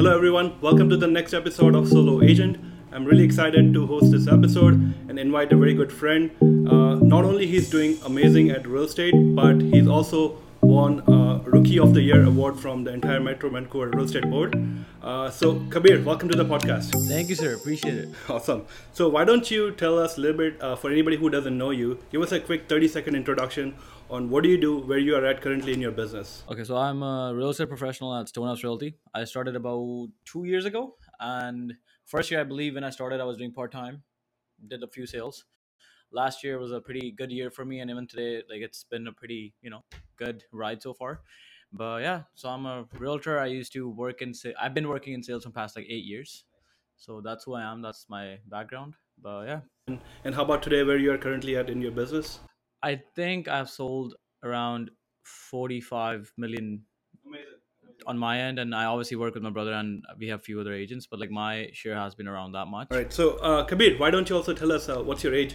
Hello, everyone. Welcome to the next episode of Solo Agent. I'm really excited to host this episode and invite a very good friend. Uh, not only he's doing amazing at real estate, but he's also won a Rookie of the Year award from the entire Metro Vancouver Real Estate Board. Uh, so, Kabir, welcome to the podcast. Thank you, sir. Appreciate it. Awesome. So, why don't you tell us a little bit, uh, for anybody who doesn't know you, give us a quick 30 second introduction on what do you do, where you are at currently in your business. Okay, so I'm a real estate professional at Stonehouse Realty. I started about two years ago, and first year I believe when I started, I was doing part time, did a few sales. Last year was a pretty good year for me, and even today, like it's been a pretty you know good ride so far. But yeah, so I'm a realtor. I used to work in. I've been working in sales for the past like eight years, so that's who I am. That's my background. But yeah, And, and how about today, where you are currently at in your business? I think I've sold around 45 million on my end and i obviously work with my brother and we have a few other agents but like my share has been around that much All right. So, uh, Kabir, why don't you also tell us uh, what's your age?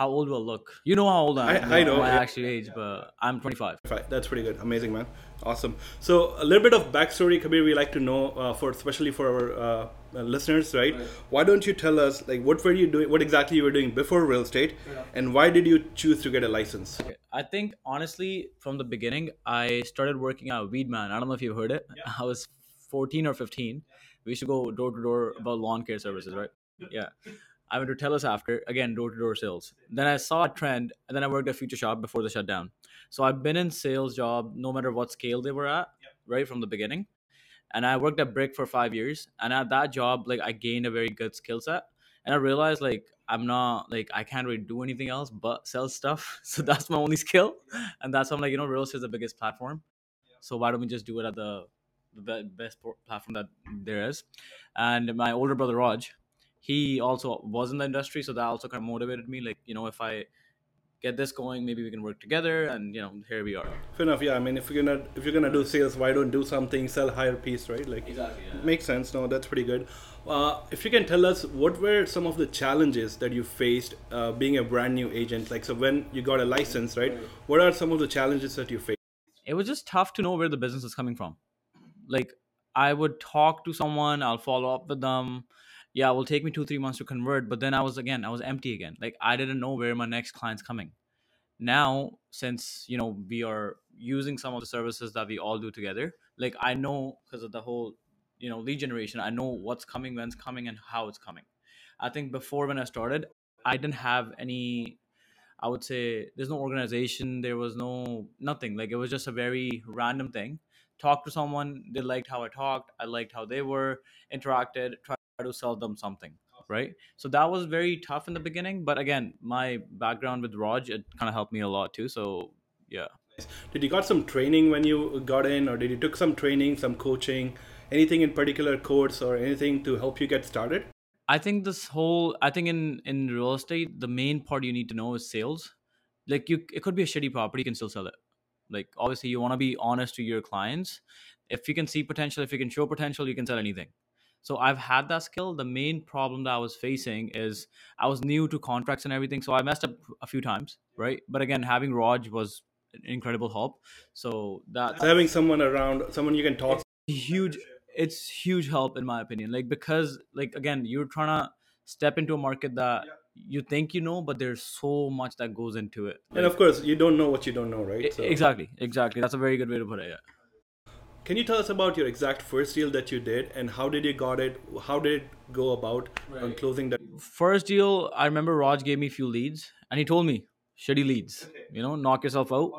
How old will I look you know how old i am I- I know, my yeah. actual age but i'm 25 Right, That's pretty good. Amazing, man. Awesome. So, a little bit of backstory, Kabir, we like to know uh, for especially for our uh, uh, listeners, right? Why don't you tell us like what were you doing? What exactly you were doing before real estate, and why did you choose to get a license? Okay, I think honestly, from the beginning, I started working at Weed Man. I don't know if you've heard it. I was 14 or 15. We used to go door to door about lawn care services, right? Yeah. I went to Telus after, again, door to door sales. Then I saw a trend, and then I worked at Future Shop before the shutdown. So I've been in sales job no matter what scale they were at, right from the beginning. And I worked at Brick for five years. And at that job, like I gained a very good skill set. And I realized like I'm not like I can't really do anything else but sell stuff. So that's my only skill. And that's why I'm like, you know, real estate is the biggest platform. So why don't we just do it at the the best platform that there is? And my older brother Raj, he also was in the industry, so that also kind of motivated me. Like, you know, if I get this going, maybe we can work together. And you know, here we are. Fair enough. Yeah. I mean, if you're gonna if you're gonna do sales, why don't do something sell higher piece, right? Like Exactly. makes sense. No, that's pretty good. Uh, if you can tell us what were some of the challenges that you faced uh, being a brand new agent, like so when you got a license, right? What are some of the challenges that you faced? it was just tough to know where the business is coming from. Like I would talk to someone, I'll follow up with them. Yeah, it will take me two, three months to convert. But then I was again, I was empty again. Like I didn't know where my next client's coming. Now, since you know we are using some of the services that we all do together, like I know because of the whole, you know, lead generation, I know what's coming, when's coming, and how it's coming. I think before when I started, I didn't have any I would say there's no organization, there was no nothing. Like it was just a very random thing. Talked to someone, they liked how I talked, I liked how they were, interacted, to sell them something. Right. So that was very tough in the beginning. But again, my background with Raj, it kind of helped me a lot too. So yeah. Did you got some training when you got in, or did you took some training, some coaching, anything in particular course or anything to help you get started? I think this whole I think in in real estate, the main part you need to know is sales. Like you it could be a shitty property, you can still sell it. Like obviously you want to be honest to your clients. If you can see potential, if you can show potential, you can sell anything. So I've had that skill. The main problem that I was facing is I was new to contracts and everything. So I messed up a few times, right? But again, having Raj was an incredible help. So that having someone around, someone you can talk. To huge it's huge help in my opinion like because like again you're trying to step into a market that you think you know but there's so much that goes into it And of course, you don't know what you don't know, right? So, exactly exactly that's a very good way to put it yeah Can you tell us about your exact first deal that you did, and how did you got it? How did it go about on closing that? first deal i remember raj gave me a few leads and he told me shitty leads you know knock yourself out.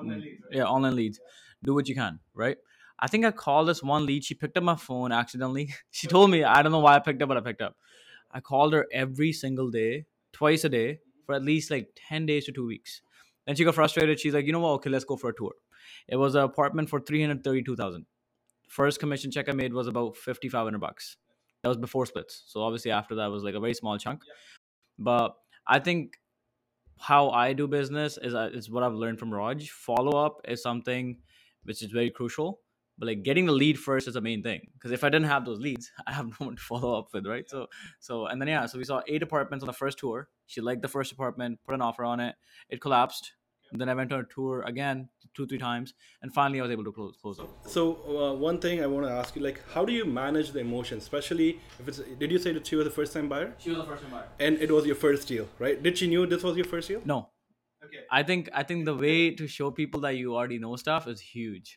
Yeah online leads. Do what you can right? I think i called this one lead. She picked up my phone accidentally. She told me i don't know why i picked up but i picked up. I called her every single day twice a day for at least like 10 days to two weeks. Then she got frustrated. She's like you know what? Okay let's go for a tour. It was an apartment for 332000 first commission check i made was about 5500 bucks. That was before splits. So obviously after that was like a very small chunk. But i think how i do business is uh, is what i've learned from raj. Follow up is something which is very crucial but like getting the lead first is the main thing. Because if i didn't have those leads i have no one to follow up with right? So so and then yeah so we saw eight apartments on the first tour. She liked the first apartment put an offer on it. It collapsed Then I went on a tour again two three times, and finally I was able to close close up. So uh, one thing I want to ask you, like, how do you manage the emotion, especially if it's? Did you say that she was a first-time buyer She was the first time buyer. and it was your first deal, right? Did she knew this was your first deal? No, Okay. I think I think the way to show people that you already know stuff is huge,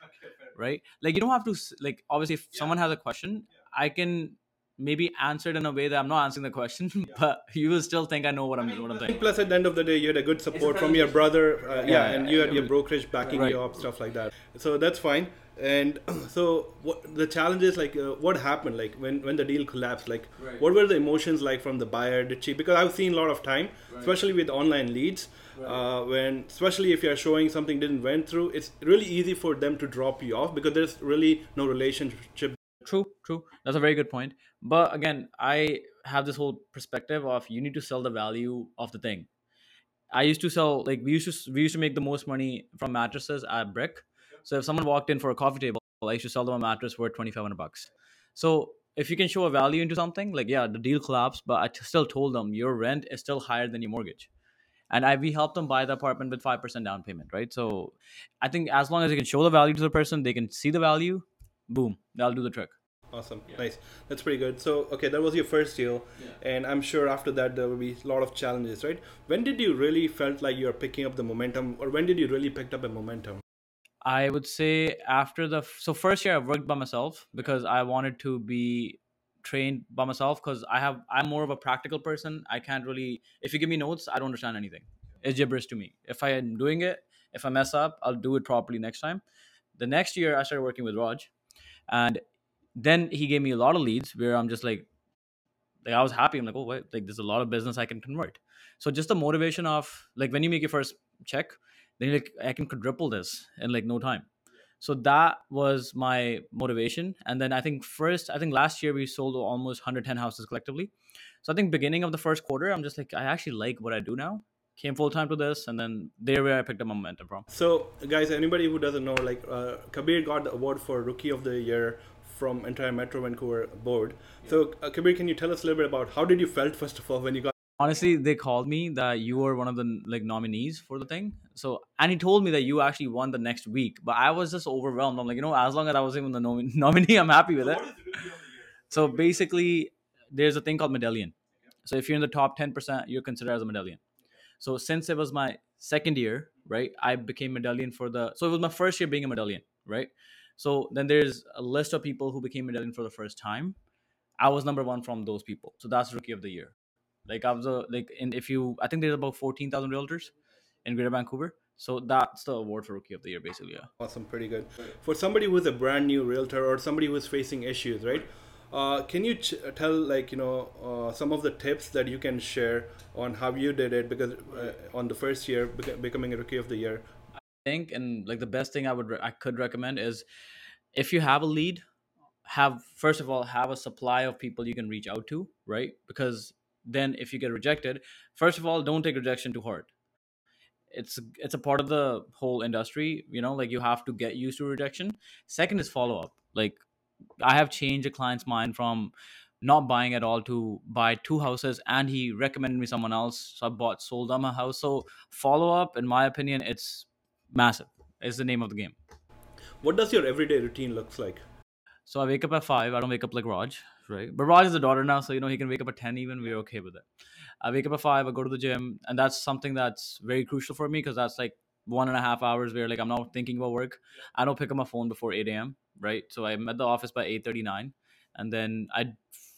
right? Like you don't have to like obviously if someone has a question, I can maybe answered in a way that I'm not answering the question, but you will still think I know what I'm what I'm saying. Plus, at the end of the day, you had a good support from your brother, uh, yeah, Yeah, and yeah, you had your brokerage backing Right. you up, stuff like that. So that's fine. And so, what the challenge is like? Uh, what happened? Like when when the deal collapsed? Like Right. what were the emotions like from the buyer? Did she? Because I've seen a lot of time, especially with online leads. Uh, when especially if you're showing something didn't went through, it's really easy for them to drop you off because there's really no relationship True, true. That's a very good point. But again, I have this whole perspective of you need to sell the value of the thing. I used to sell like we used to we used to make the most money from mattresses at Brick. So if someone walked in for a coffee table, I used to sell them a mattress worth twenty five hundred bucks. So if you can show a value into something, like yeah, the deal collapsed, but I t- still told them your rent is still higher than your mortgage, and I we helped them buy the apartment with five percent down payment, right? So I think as long as you can show the value to the person, they can see the value, boom, that'll do the trick. Awesome, nice. That's pretty good. So, okay, that was your first deal, and I'm sure after that there will be a lot of challenges, right? When did you really felt like you're picking up the momentum, or when did you really picked up a momentum? I would say after the so first year I worked by myself because I wanted to be trained by myself because I have I'm more of a practical person. I can't really if you give me notes, I don't understand anything. It's gibberish to me. If I am doing it, if I mess up, I'll do it properly next time. The next year I started working with Raj and then he gave me a lot of leads where I'm just like like I was happy. I'm like, oh wait, like there's a lot of business I can convert. So just the motivation of like when you make your first check, then like I can quadruple this in like no time. So that was my motivation. And then I think first, I think last year we sold almost 110 houses collectively. So I think beginning of the first quarter, I'm just like I actually like what I do now. Came full time to this, and then there where I picked up momentum from. So, guys, anybody who doesn't know, like uh, Kabir got the award for Rookie of the Year from entire Metro Vancouver board. So, uh, Kabir, can you tell us a little bit about how did you felt first of all when you got? honestly they called me that you were one of the like nominees for the thing so and he told me that you actually won the next week but i was just overwhelmed i'm like you know as long as i was even the nomi- nominee i'm happy with it so basically there's a thing called medallion so if you're in the top 10% you're considered as a medallion so since it was my second year right i became medallion for the so it was my first year being a medallion right so then there's a list of people who became medallion for the first time i was number one from those people so that's rookie of the year like I was a like, and if you, I think there's about fourteen thousand realtors in Greater Vancouver. So that's the award for Rookie of the Year, basically. Yeah. Awesome, pretty good. For somebody who's a brand new realtor or somebody who's facing issues, right? Uh, can you ch- tell like you know uh, some of the tips that you can share on how you did it because uh, on the first year bec- becoming a rookie of the year I think, and like the best thing I would, re- I could recommend is, if you have a lead, have first of all have a supply of people you can reach out to, right? Because then if you get rejected, first of all, don't take rejection too hard. It's it's a part of the whole industry, you know. Like you have to get used to rejection. Second is follow up. Like I have changed a client's mind from not buying at all to buy two houses and he recommended me someone else. So I bought sold them a house. So follow up, in my opinion, it's massive. Is the name of the game. what does your everyday routine looks like So I wake up at five. I don't wake up like Raj, right? But Raj is a daughter now, so you know he can wake up at ten. Even we're okay with it. I wake up at five. I go to the gym, and that's something that's very crucial for me because that's like one and a half hours where like I'm not thinking about work. I don't pick up my phone before eight a.m. Right, so I'm at the office by eight thirty nine, and then I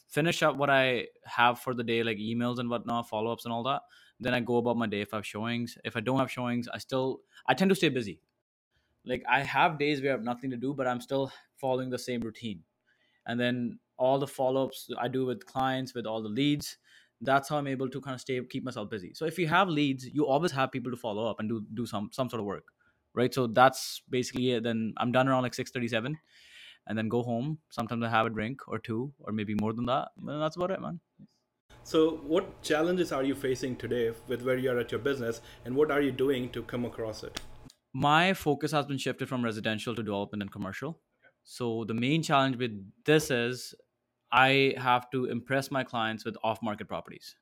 finish up what I have for the day, like emails and whatnot, follow ups and all that. Then I go about my day if I have showings. If I don't have showings, I still I tend to stay busy. Like i have days where i have nothing to do but i'm still following the same routine. And then all the follow-ups i do with clients with all the leads that's how i'm able to kind of stay keep myself busy. So if you have leads you always have people to follow up and do do some some sort of work right? So that's basically it. Then i'm done around like 637 and then go home. Sometimes i have a drink or two or maybe more than that and that's about it man. So what challenges are you facing today with where you are at your business and what are you doing to come across it? My focus has been shifted from residential to development and commercial. So the main challenge with this is I have to impress my clients with off market properties.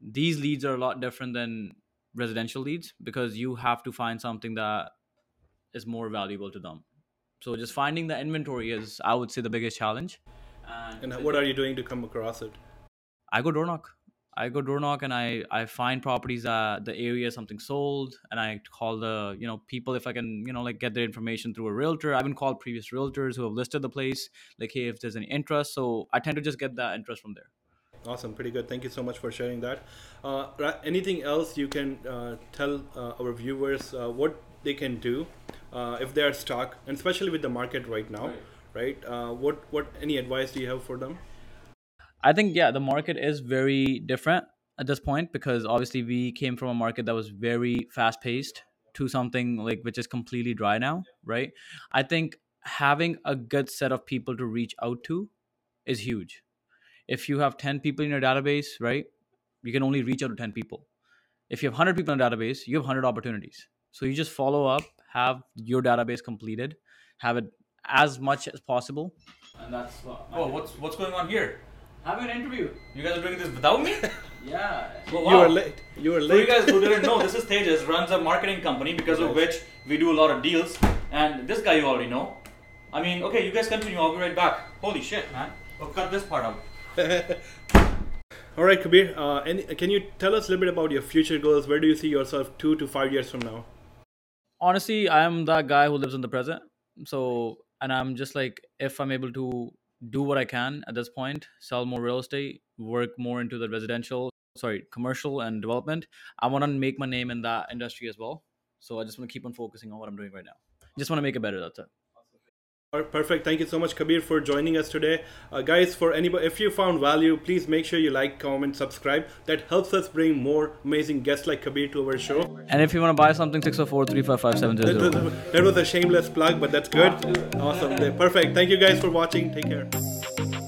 These leads are a lot different than residential leads because you have to find something that is more valuable to them. So just finding the inventory is, I would say, the biggest challenge. And what are you doing to come across it? I go door knock. I go door knock and I I find properties that the area something sold and I call the you know people if I can you know like get their information through a realtor. I've been called previous realtors who have listed the place like hey if there's any interest. So I tend to just get that interest from there. Awesome, pretty good. Thank you so much for sharing that. Uh, ra- anything else you can uh, tell uh, our viewers uh, what they can do uh, if they are stuck, and especially with the market right now, right? Uh, what what any advice do you have for them? I think yeah, the market is very different at this point because obviously we came from a market that was very fast paced to something like which is completely dry now, right? I think having a good set of people to reach out to is huge. If you have 10 people in your database, right? You can only reach out to 10 people. If you have 100 people in a database, you have 100 opportunities. So you just follow up, have your database completed, have it as much as possible. And that's what Oh, what's what's going on here? have an interview. You guys are doing this without me? Yeah. Oh, You wow. were late. You were For you guys who didn't know, this is Tejas, runs a marketing company because of which we do a lot of deals. And this guy you already know. I mean, okay, you guys continue. I'll be right back. Holy shit, man. We'll cut this part out. All right, Kabir. Uh, any, can you tell us a little bit about your future goals? Where do you see yourself two to five years from now? honestly i am that guy who lives in the present so and i'm just like if i'm able to do what i can at this point sell more real estate work more into the residential sorry commercial and development i want to make my name in that industry as well so i just want to keep on focusing on what i'm doing right now just want to make it better that's it Perfect. Thank you so much, Kabir, for joining us today, uh, guys. For anybody, if you found value, please make sure you like, comment, subscribe. That helps us bring more amazing guests like Kabir to our show. and if you want to buy something 604 355 That was a shameless plug, but that's good. Awesome. Perfect. Thank you guys for watching. Take care.